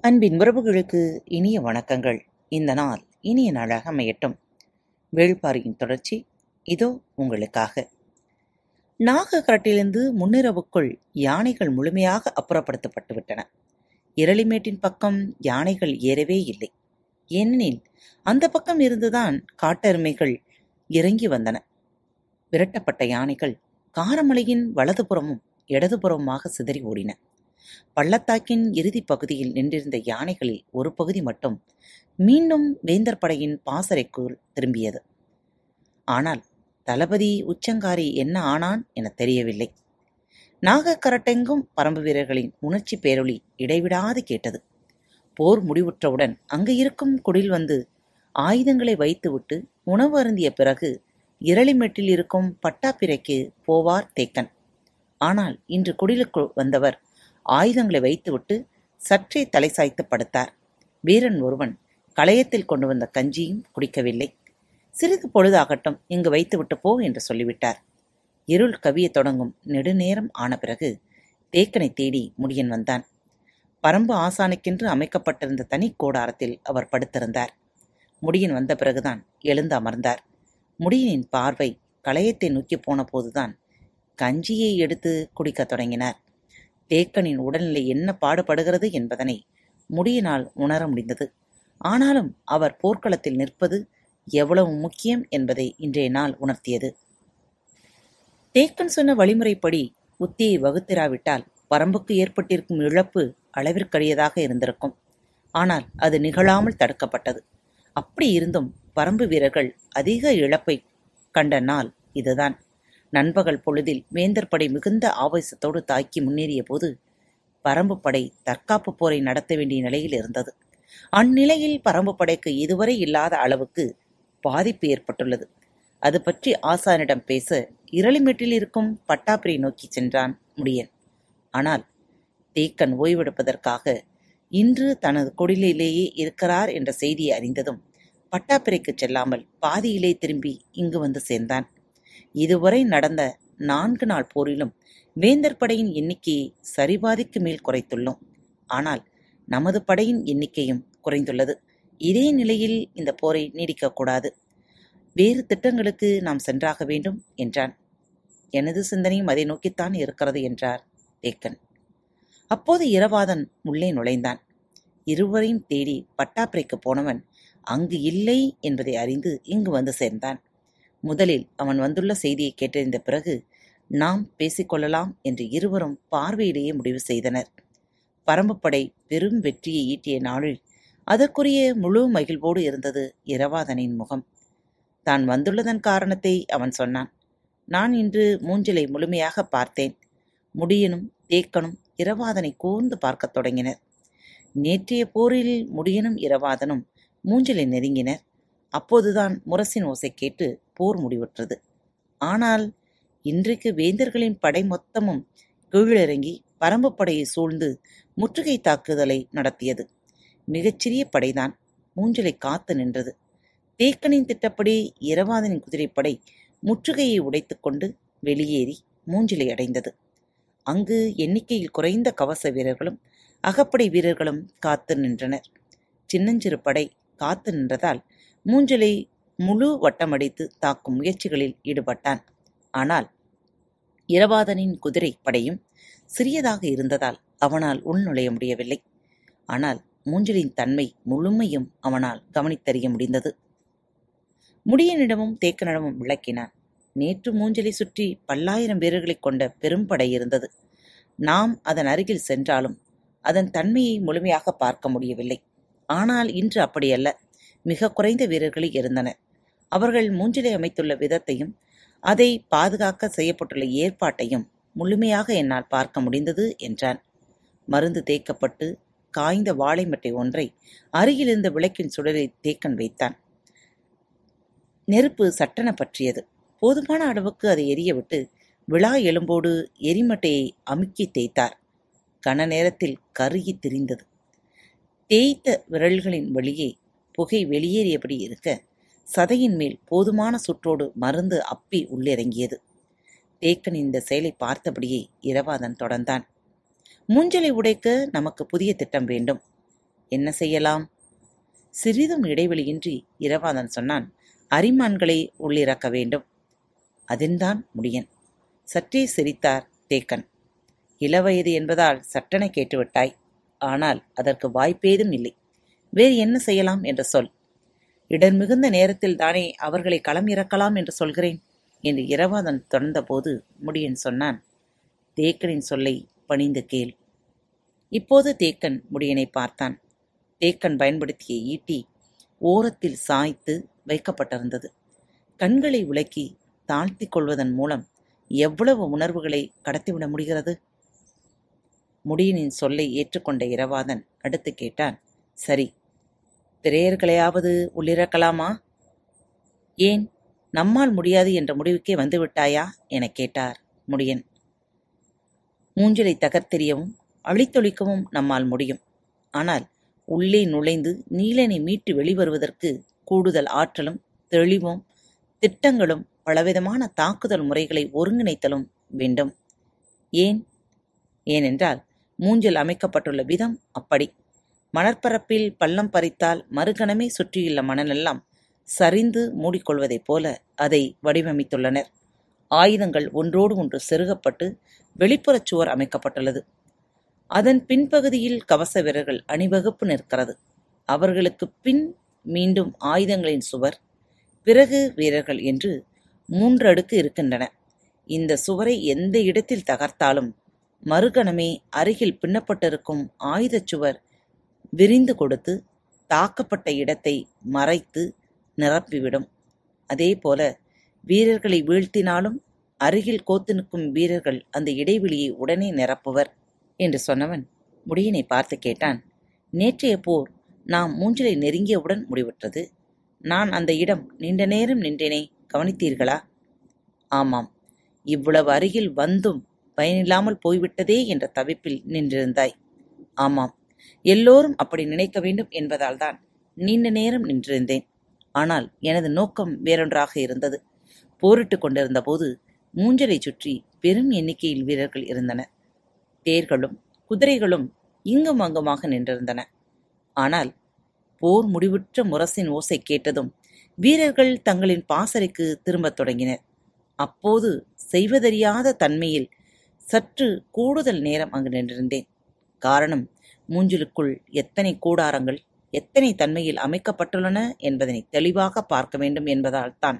அன்பின் உறவுகளுக்கு இனிய வணக்கங்கள். இந்த நாள் இனிய நாளாக அமையட்டும். வேள்பாரியின் தொடர்ச்சி இதோ உங்களுக்காக. நாகக்காட்டிலிருந்து முன்னிரவுக்குள் யானைகள் முழுமையாக அப்புறப்படுத்தப்பட்டுவிட்டன. இரளிமேட்டின் பக்கம் யானைகள் ஏறவே இல்லை. ஏனெனில் அந்த பக்கம் இருந்துதான் காட்டெருமைகள் இறங்கி வந்தன. விரட்டப்பட்ட யானைகள் காரமலையின் வலதுபுறமும் இடதுபுறமாக சிதறி ஓடின. பள்ளத்தாக்கின் இறுதிப் பகுதியில் நின்றிருந்த யானைகளில் ஒரு பகுதி மட்டும் மீண்டும் வேந்தர் படையின் பாசறைக்குள் திரும்பியது. ஆனால் தளபதி உச்சங்காரி என்ன ஆனான் என தெரியவில்லை. நாகக்கரட்டெங்கும் பரம்பு வீரர்களின் உணர்ச்சி பேரொளி இடைவிடாது கேட்டது. போர் முடிவுற்றவுடன் அங்கு இருக்கும் குடில் வந்து ஆயுதங்களை வைத்துவிட்டு உணவு அருந்திய பிறகு இரளிமெட்டில் இருக்கும் பட்டாப்பிரைக்கு போவார் தேக்கன். ஆனால் இன்று குடிலுக்குள் வந்தவர் ஆயுதங்களை வைத்துவிட்டு சற்றே தலை சாய்த்து படுத்தார். வீரன் ஒருவன் களையத்தில் கொண்டு வந்த கஞ்சியும் குடிக்கவில்லை. சிறிது பொழுதாகட்டும் இங்கு வைத்துவிட்டு போ என்று சொல்லிவிட்டார். இருள் கவியத் தொடங்கும் நெடுநேரம் ஆன பிறகு தேக்கனை தேடி முடியன் வந்தான். பரம்பு ஆசானுக்கென்று அமைக்கப்பட்டிருந்த தனி கூடாரத்தில் அவர் படுத்திருந்தார். முடியன் வந்த பிறகுதான் எழுந்து அமர்ந்தார். முடியனின் பார்வை களையத்தை நோக்கி போன போதுதான் கஞ்சியை எடுத்து குடிக்கத் தொடங்கினார். தேக்கனின் உடல்நிலை என்ன பாடுபடுகிறது என்பதனை முடியினால் உணர முடிந்தது. ஆனாலும் அவர் போர்க்களத்தில் நிற்பது எவ்வளவு முக்கியம் என்பதை இன்றைய நாள் உணர்த்தியது. தேக்கன் சொன்ன வழிமுறைப்படி உத்தியை வகுத்திராவிட்டால் பரம்புக்கு ஏற்பட்டிருக்கும் இழப்பு அளவிற்கரியதாக இருந்திருக்கும். ஆனால் அது நிகழாமல் தடுக்கப்பட்டது. அப்படி இருந்தும் பரம்பு வீரர்கள் அதிக இழப்பை கண்ட நாள் இதுதான். நண்பகல் பொழுதில் வேந்தர் படை மிகுந்த ஆவேசத்தோடு தாக்கி முன்னேறிய போது பரம்பு படை தற்காப்பு போரை நடத்த வேண்டிய நிலையில் இருந்தது. அந்நிலையில் பரம்பு படைக்கு இதுவரை இல்லாத அளவுக்கு பாதிப்பு ஏற்பட்டுள்ளது. அது பற்றி ஆசானிடம் பேச இரளிமேட்டில் இருக்கும் பட்டாப்பிரை நோக்கி சென்றான் முடியன். ஆனால் தேக்கன் ஓய்வெடுப்பதற்காக இன்று தனது குடிலிலேயே இருக்கிறார் என்ற செய்தியை அறிந்ததும் பட்டாப்பிரைக்கு செல்லாமல் பாதியிலே திரும்பி இங்கு வந்து சேர்ந்தான். இதுவரை நடந்த நான்கு நாள் போரிலும் வேந்தர் படையின் எண்ணிக்கையை சரிபாதிக்கு மேல் குறைத்துள்ளோம். ஆனால் நமது படையின் எண்ணிக்கையும் குறைந்துள்ளது. இதே நிலையில் இந்த போரை நீடிக்கக்கூடாது வேறு திட்டங்களுக்கு நாம் சென்றாக வேண்டும் என்றான். எனது சிந்தனையும் அதை நோக்கித்தான் இருக்கிறது என்றார் தேக்கன் அப்போது இரவாதன் உள்ளே நுழைந்தான். இருவரையும் தேடி பட்டாப்பிரைக்கு போனவன் அங்கு இல்லை என்பதை அறிந்து இங்கு வந்து சேர்ந்தான். முதலில் அவன் வந்துள்ள செய்தியை கேட்டறிந்த பிறகு நாம் பேசிக்கொள்ளலாம் என்று இருவரும் பார்வையிலேயே முடிவு செய்தனர். பரம்புப்படை பெரும் வெற்றியை ஈட்டிய நாளில் அதற்குரிய முழு மகிழ்வோடு இருந்தது இரவாதனின் முகம். தான் வந்துள்ளதன் காரணத்தை அவன் சொன்னான். நான் இன்று மூஞ்சிலை முழுமையாக பார்த்தேன். முடியனும் தேக்கனும் இரவாதனை கூர்ந்து பார்க்கத் தொடங்கினர். நேற்றைய போரில் முடியனும் இரவாதனும் மூஞ்சிலை நெருங்கினர். அப்போதுதான் முரசின் ஓசை கேட்டு போர் முடிவுற்றது. ஆனால் இன்றைக்கு வேந்தர்களின் படை மொத்தமும் கீழிறங்கி பரம்பு படையை சூழ்ந்து முற்றுகை தாக்குதலை நடத்தியது. மிகச்சிறிய படைதான். மூஞ்சலை காத்து நின்றது. தேக்கனின் திட்டப்படி இரவாதனின் குதிரைப்படை முற்றுகையை உடைத்துக்கொண்டு வெளியேறி மூஞ்சிலை அடைந்தது. அங்கு எண்ணிக்கையில் குறைந்த கவச வீரர்களும் அகப்படை வீரர்களும் காத்து நின்றனர். சின்னஞ்சிறு படை காத்து நின்றதால் மூஞ்சலை முழு வட்டமடித்து தாக்கும் முயற்சிகளில் ஈடுபட்டான். ஆனால் இரவாதனின் குதிரை படையும் சிறியதாக இருந்ததால் அவனால் உள்நுழைய முடியவில்லை. ஆனால் மூஞ்சலின் தன்மை முழுமையும் அவனால் கவனித்தறிய முடிந்தது. முடியனிடமும் தேக்கனிடமும் விளக்கினான். நேற்று மூஞ்சலை சுற்றி பல்லாயிரம் வீரர்களைக் கொண்ட பெரும்படை இருந்தது. நாம் அதன் அருகில் சென்றாலும் அதன் தன்மையை முழுமையாக பார்க்க முடியவில்லை. ஆனால் இன்று அப்படியல்ல மிக குறைந்த வீரர்களே இருந்தனர் அவர்கள் மூஞ்சிலை அமைத்துள்ள விதத்தையும் அதை பாதுகாக்க செய்யப்பட்டுள்ள ஏற்பாட்டையும் முழுமையாக என்னால் பார்க்க முடிந்தது என்றான். மருந்து தேய்க்கப்பட்டு காய்ந்த வாழைமட்டை ஒன்றை அருகிலிருந்த விளக்கின் சுடலை தேக்கன் வைத்தான். நெருப்பு சட்டன பற்றியது. போதுமான அளவுக்கு அதை எரியவிட்டு விழா எலும்போடு எரிமட்டையை அமுக்கி தேய்த்தார். கன நேரத்தில் கருகி திரிந்தது. தேய்த்த விரல்களின் வழியே புகை வெளியேறியபடி இருக்க? சதையின் மேல் போதுமான சுற்றோடு மருந்து அப்பி உள்ளிறங்கியது. தேக்கன் இந்த செயலை பார்த்தபடியே இரவாதன் தொடர்ந்தான். மூஞ்சலை உடைக்க நமக்கு புதிய திட்டம் வேண்டும். என்ன செய்யலாம்? சிறிதும் இடைவெளியின்றி இரவாதன் சொன்னான் அரிமான்களை உள்ளிறக்க வேண்டும். அதன்தான் முடியன். சற்றே சிரித்தார் தேக்கன். இளவயது என்பதால் சட்டென கேட்டுவிட்டாய். ஆனால் அதற்கு வாய்ப்பேதும் இல்லை. வேறு என்ன செய்யலாம் என்று சொல். இடர் மிகுந்த நேரத்தில் தானே அவர்களை களம் இறக்கலாம் என்று சொல்கிறேன் என்று இரவாதன் தொடர்ந்தபோது முடியன் சொன்னான். தேக்கனின் சொல்லை பணிந்து கேள். இப்போது தேக்கன் முடியனை பார்த்தான். தேக்கன் பயன்படுத்திய ஈட்டி ஓரத்தில் சாய்த்து வைக்கப்பட்டிருந்தது. கண்களை உலக்கி தாழ்த்திக் கொள்வதன் மூலம் எவ்வளவு உணர்வுகளை கடத்திவிட முடிகிறது? முடியனின் சொல்லை ஏற்றுக்கொண்ட இரவாதன் அடுத்து கேட்டான். சரி திரையர்களையாவது உள்ளிறக்கலாமா? ஏன் நம்மால் முடியாது என்ற முடிவுக்கே வந்துவிட்டாயா? எனக் கேட்டார் முடியன். மூஞ்சலை தகர்த்தெறியவும் அழித்தொழிக்கவும் நம்மால் முடியும். ஆனால் உள்ளே நுழைந்து நீலனை மீட்டு வெளிவருவதற்கு கூடுதல் ஆற்றலும் தெளிவும் திட்டங்களும் பலவிதமான தாக்குதல் முறைகளை ஒருங்கிணைத்தலும் வேண்டும். ஏன்? ஏனென்றால் மூஞ்சல் அமைக்கப்பட்டுள்ள விதம் அப்படி. மணற்பரப்பில் பள்ளம் பறித்தால் மறுகணமே சுற்றியுள்ள மணலெல்லாம் சரிந்து மூடிக்கொள்வதைப் போல அதை வடிவமைத்துள்ளனர். ஆயுதங்கள் ஒன்றோடு ஒன்று செருகப்பட்டு வெளிப்புறச் சுவர் அமைக்கப்பட்டுள்ளது. அதன் பின்பகுதியில் கவச வீரர்கள் அணிவகுப்பு நிற்கிறது. அவர்களுக்கு பின் மீண்டும் ஆயுதங்களின் சுவர் பிறகு வீரர்கள் என்று மூன்றடுக்கு இருக்கின்றன. இந்த சுவரை எந்த இடத்தில் தகர்த்தாலும் மறுகணமே அருகில் பின்னப்பட்டிருக்கும் ஆயுதச் சுவர் விரிந்து கொடுத்து தாக்கப்பட்ட இடத்தை மறைத்து நிரப்பிவிடும். அதேபோல வீரர்களை வீழ்த்தினாலும் அருகில் கோத்து நிற்கும் வீரர்கள் அந்த இடைவெளியை உடனே நிரப்புவர் என்று சொன்னவன் முடியினை பார்த்து கேட்டான். நேற்றைய போர் நாம் மூஞ்சலை நெருங்கியவுடன் முடிவுற்றது. நான் அந்த இடம் நீண்ட நேரம் நின்றேனே கவனித்தீர்களா? ஆமாம். இவ்வளவு அருகில் வந்தும் பயனில்லாமல் போய்விட்டதே என்ற தவிப்பில் நின்றிருந்தாய். ஆமாம். எல்லோரும் அப்படி நினைக்க வேண்டும் என்பதால்தான் நீண்ட நேரம் நின்றிருந்தேன். ஆனால் எனது நோக்கம் வேறொன்றாக இருந்தது. போரிட்டுக் கொண்டிருந்த போது மூஞ்சலை சுற்றி பெரும் எண்ணிக்கையில் வீரர்கள் இருந்தனர் தேர்களும் குதிரைகளும் இங்கும் அங்குமாக நின்றிருந்தன. ஆனால் போர் முடிவுற்ற முரசின் ஓசை கேட்டதும் வீரர்கள் தங்களின் பாசறைக்கு திரும்பத் தொடங்கினர். அப்போது செய்வதறியாத தன்மையில் சற்று கூடுதல் நேரம் அங்கு நின்றிருந்தேன். காரணம் மூஞ்சிலுக்குள் எத்தனை கூடாரங்கள் எத்தனை தன்மையில் அமைக்கப்பட்டுள்ளன என்பதனை தெளிவாக பார்க்க வேண்டும் என்பதால் தான்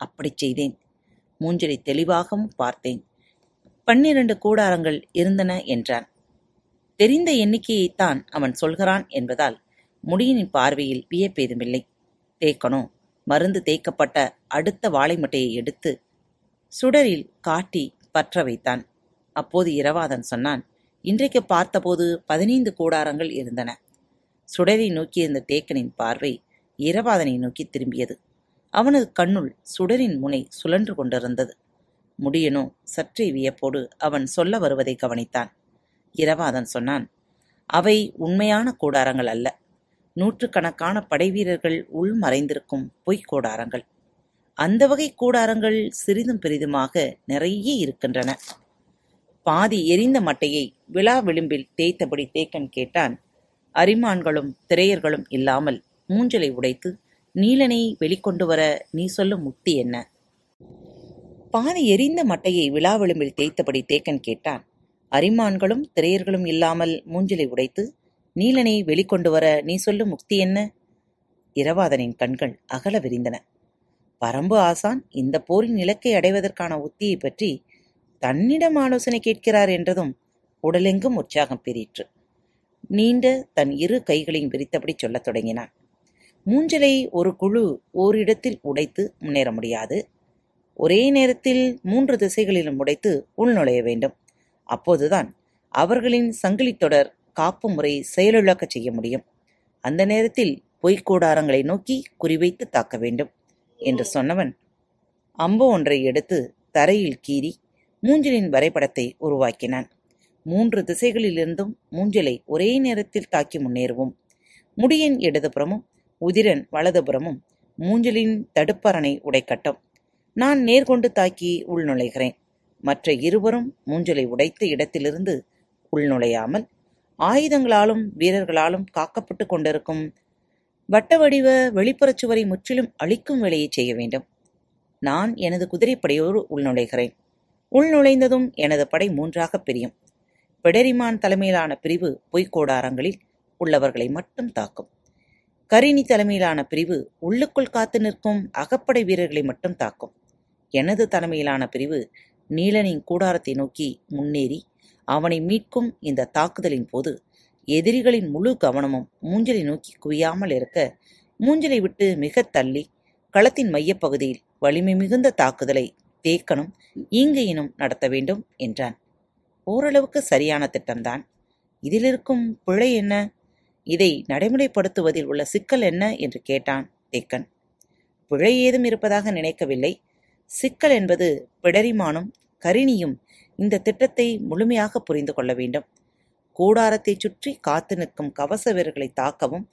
அப்படிச் செய்தேன். மூஞ்சலை தெளிவாகவும் பார்த்தேன். பன்னிரண்டு கூடாரங்கள் இருந்தன என்றான். தெரிந்த எண்ணிக்கையைத்தான் அவன் சொல்கிறான் என்பதால் முடியின் பார்வையில் வியப்பேதுமில்லை. தேக்கனோ மருந்து தேய்க்கப்பட்ட அடுத்த வாழை மட்டையை எடுத்து சுடரில் காட்டி பற்ற வைத்தான். அப்போது இரவாதன் சொன்னான் இன்றைக்கு பார்த்தபோது பதினைந்து கூடாரங்கள் இருந்தன. சுடரை நோக்கியிருந்த தேக்கனின் பார்வை இரவாதனை நோக்கி திரும்பியது. அவனது கண்ணுள் சுடரின் முனை சுழன்று கொண்டிருந்தது. முடியனோ சற்றே வியப்போடு அவன் சொல்ல வருவதை கவனித்தான். இரவாதன் சொன்னான் அவை உண்மையான கூடாரங்கள் அல்ல. நூற்றுக்கணக்கான படைவீரர்கள் உள் மறைந்திருக்கும் பொய்க் கூடாரங்கள். அந்த வகை கூடாரங்கள் சிறிதும் பெரிதுமாக நிறைய இருக்கின்றன. பாதி எரிந்த மட்டையை விழா விளிம்பில் தேய்த்தபடி தேக்கன் கேட்டான். அரிமான்களும் திரையர்களும் இல்லாமல் மூஞ்சலை உடைத்து நீலனை வெளிக்கொண்டு வர நீ சொல்லும் முக்தி என்ன? பாதி எரிந்த மட்டையை விழா விளிம்பில் தேய்த்தபடி தேக்கன் கேட்டான். அரிமான்களும் திரையர்களும் இல்லாமல் மூஞ்சலை உடைத்து நீலனை வெளிக்கொண்டு வர நீ சொல்லும் முக்தி என்ன? இரவாதனின் கண்கள் அகல விரிந்தன. பரம்பு ஆசான் இந்த போரின் இலக்கை அடைவதற்கான உத்தியை பற்றி தன்னிடம் ஆலோசனை கேட்கிறார் என்றதும் உடலெங்கும் உற்சாகம் பெறிற்று நீண்ட தன் இரு கைகளையும் விரித்தபடி சொல்லத் தொடங்கினான். மூஞ்சலை ஒரு குழு ஓரிடத்தில் உடைத்து முன்னேற முடியாது. ஒரே நேரத்தில் மூன்று திசைகளிலும் உடைத்து உள்நுழைய வேண்டும். அப்போதுதான் அவர்களின் சங்கிலி தொடர் காப்பு முறை செயலிழக்கச் செய்ய முடியும். அந்த நேரத்தில் பொய்க்கூடாரங்களை நோக்கி குறிவைத்து தாக்க வேண்டும் என்று சொன்னவன் அம்பு ஒன்றை எடுத்து தரையில் கீறி மூஞ்சலின் வரைபடத்தை உருவாக்கினான். மூன்று திசைகளிலிருந்தும் மூஞ்சலை ஒரே நேரத்தில் தாக்கி முன்னேறுவோம். முடியின் இடதுபுறமும் உதிரன் வலதுபுறமும் மூஞ்சலின் தடுப்பரணை உடைக்கட்டும். நான் நேர்கொண்டு தாக்கி உள்நுழைகிறேன். மற்ற இருவரும் மூஞ்சலை உடைத்த இடத்திலிருந்து உள்நுழையாமல் ஆயுதங்களாலும் வீரர்களாலும் காக்கப்பட்டு கொண்டிருக்கும் வட்ட வடிவ வெளிப்புறச் சுவரை முற்றிலும் அழிக்கும் வேலையை செய்ய வேண்டும். நான் எனது குதிரைப்படையோடு உள்நுழைகிறேன். உள்நுழைந்ததும் எனது படை மூன்றாகப் பிரியும். பெடரிமான் தலைமையிலான பிரிவு பொய்க்கோடாரங்களில் உள்ளவர்களை மட்டும் தாக்கும். கரிணி தலைமையிலான பிரிவு உள்ளுக்குள் காத்து நிற்கும் அகப்படை வீரர்களை மட்டும் தாக்கும். எனது தலைமையிலான பிரிவு நீலனின் கூடாரத்தை நோக்கி முன்னேறி அவனை மீட்கும் இந்த தாக்குதலின் போது எதிரிகளின் முழு கவனமும் மூஞ்சலை நோக்கி குவியாமல் இருக்க மூஞ்சலை விட்டு மிக தள்ளி களத்தின் மையப்பகுதியில் வலிமை மிகுந்த தாக்குதலை தேக்கனும் ஈங்கையினும் நடத்த வேண்டும் என்றான். ஓரளவுக்கு சரியான திட்டம்தான். இதிலிருக்கும் பிழை என்ன? இதை நடைமுறைப்படுத்துவதில் உள்ள சிக்கல் என்ன? என்று கேட்டான் தேக்கன். பிழை ஏதும் இருப்பதாக நினைக்கவில்லை. சிக்கல் என்பது பிடரிமானும் கரிணியும் இந்த திட்டத்தை முழுமையாக புரிந்து கொள்ள வேண்டும். கூடாரத்தைச் சுற்றி காத்து நிற்கும் கவச வீரர்களை தாக்கவும்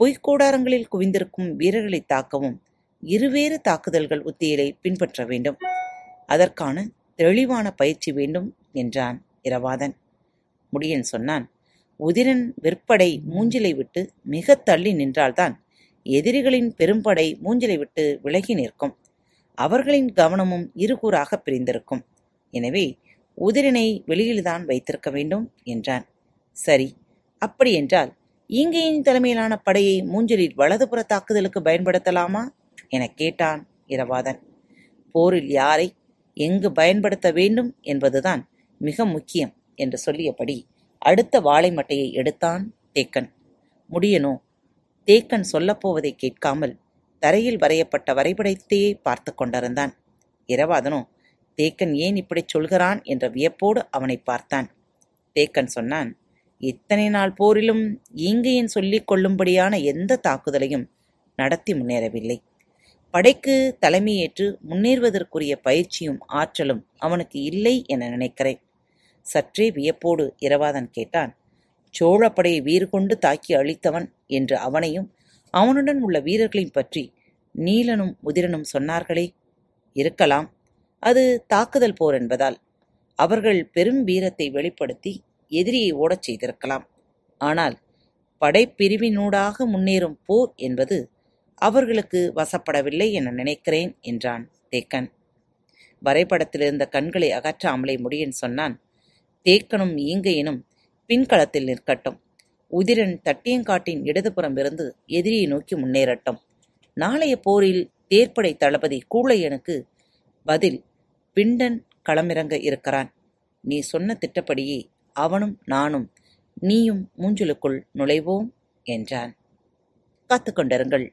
பொய்க்கூடாரங்களில் குவிந்திருக்கும் வீரர்களை தாக்கவும் இருவேறு தாக்குதல்கள் உத்தியலை பின்பற்ற வேண்டும். அதற்கான தெளிவான பயிற்சி வேண்டும் என்றான் இரவாதன். முடியன் சொன்னான் உதிரன் விற்படை மூஞ்சிலை விட்டு மிக தள்ளி நின்றால்தான் எதிரிகளின் பெரும்படை மூஞ்சிலை விட்டு விலகி நிற்கும். அவர்களின் கவனமும் இருகூறாக பிரிந்திருக்கும். எனவே உதிரனை வெளியில்தான் வைத்திருக்க வேண்டும் என்றான். சரி அப்படியென்றால் ஈங்கையின் தலைமையிலான படையை மூஞ்சலில் வலதுபுற தாக்குதலுக்கு பயன்படுத்தலாமா? எனக் கேட்டான் இரவாதன். போரில் யாரை எங்கு பயன்படுத்த வேண்டும் என்பதுதான் மிக முக்கியம் என்று சொல்லியபடி அடுத்த வாழை மட்டையை எடுத்தான் தேக்கன். முடியனோ? தேக்கன் சொல்லப்போவதை கேட்காமல் தரையில் வரையப்பட்ட வரைபடத்தையே பார்த்து கொண்டிருந்தான். இரவாதனோ தேக்கன் ஏன் இப்படிச் சொல்கிறான் என்ற வியப்போடு அவனை பார்த்தான். தேக்கன் சொன்னான் இத்தனை நாள் போரிலும் ஈங்கையின் சொல்லிக் கொள்ளும்படியான எந்த தாக்குதலையும் நடத்தி முன்னேறவில்லை. படைக்கு தலைமையேற்று முன்னேறுவதற்குரிய பயிற்சியும் ஆற்றலும் அவனுக்கு இல்லை என நினைக்கிறேன். சற்றே வியப்போடு இரவாதன் கேட்டான் சோழப்படையை வீறு கொண்டு தாக்கி அழித்தவன் என்று அவனையும் அவனுடன் உள்ள வீரர்களையும் பற்றி நீலனும் உதிரனும் சொன்னார்களே. இருக்கலாம் அது தாக்குதல் போர் என்பதால் அவர்கள் பெரும் வீரத்தை வெளிப்படுத்தி எதிரியை ஓடச் செய்திருக்கலாம். ஆனால் படைப்பிரிவினூடாக முன்னேறும் போர் என்பது அவர்களுக்கு வசப்படவில்லை என நினைக்கிறேன் என்றான் தேக்கன். வரைபடத்திலிருந்த கண்களை அகற்றாமலே முடியன் சொன்னான். தேக்கனும் ஈங்கையனும் பின்களத்தில் நிற்கட்டும். உதிரன் தட்டியங்காட்டின் இடதுபுறம் இருந்து எதிரியை நோக்கி முன்னேறட்டும். நாளைய போரில் தேர்ப்படை தளபதி கூழையனுக்கு பதில் பிண்டன் களமிறங்க இருக்கிறான். நீ சொன்ன திட்டப்படியே அவனும் நானும் நீயும் மூஞ்சலுக்குள் நுழைவோம் என்றான். காத்துக்கொண்டிருங்கள்.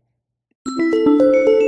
Música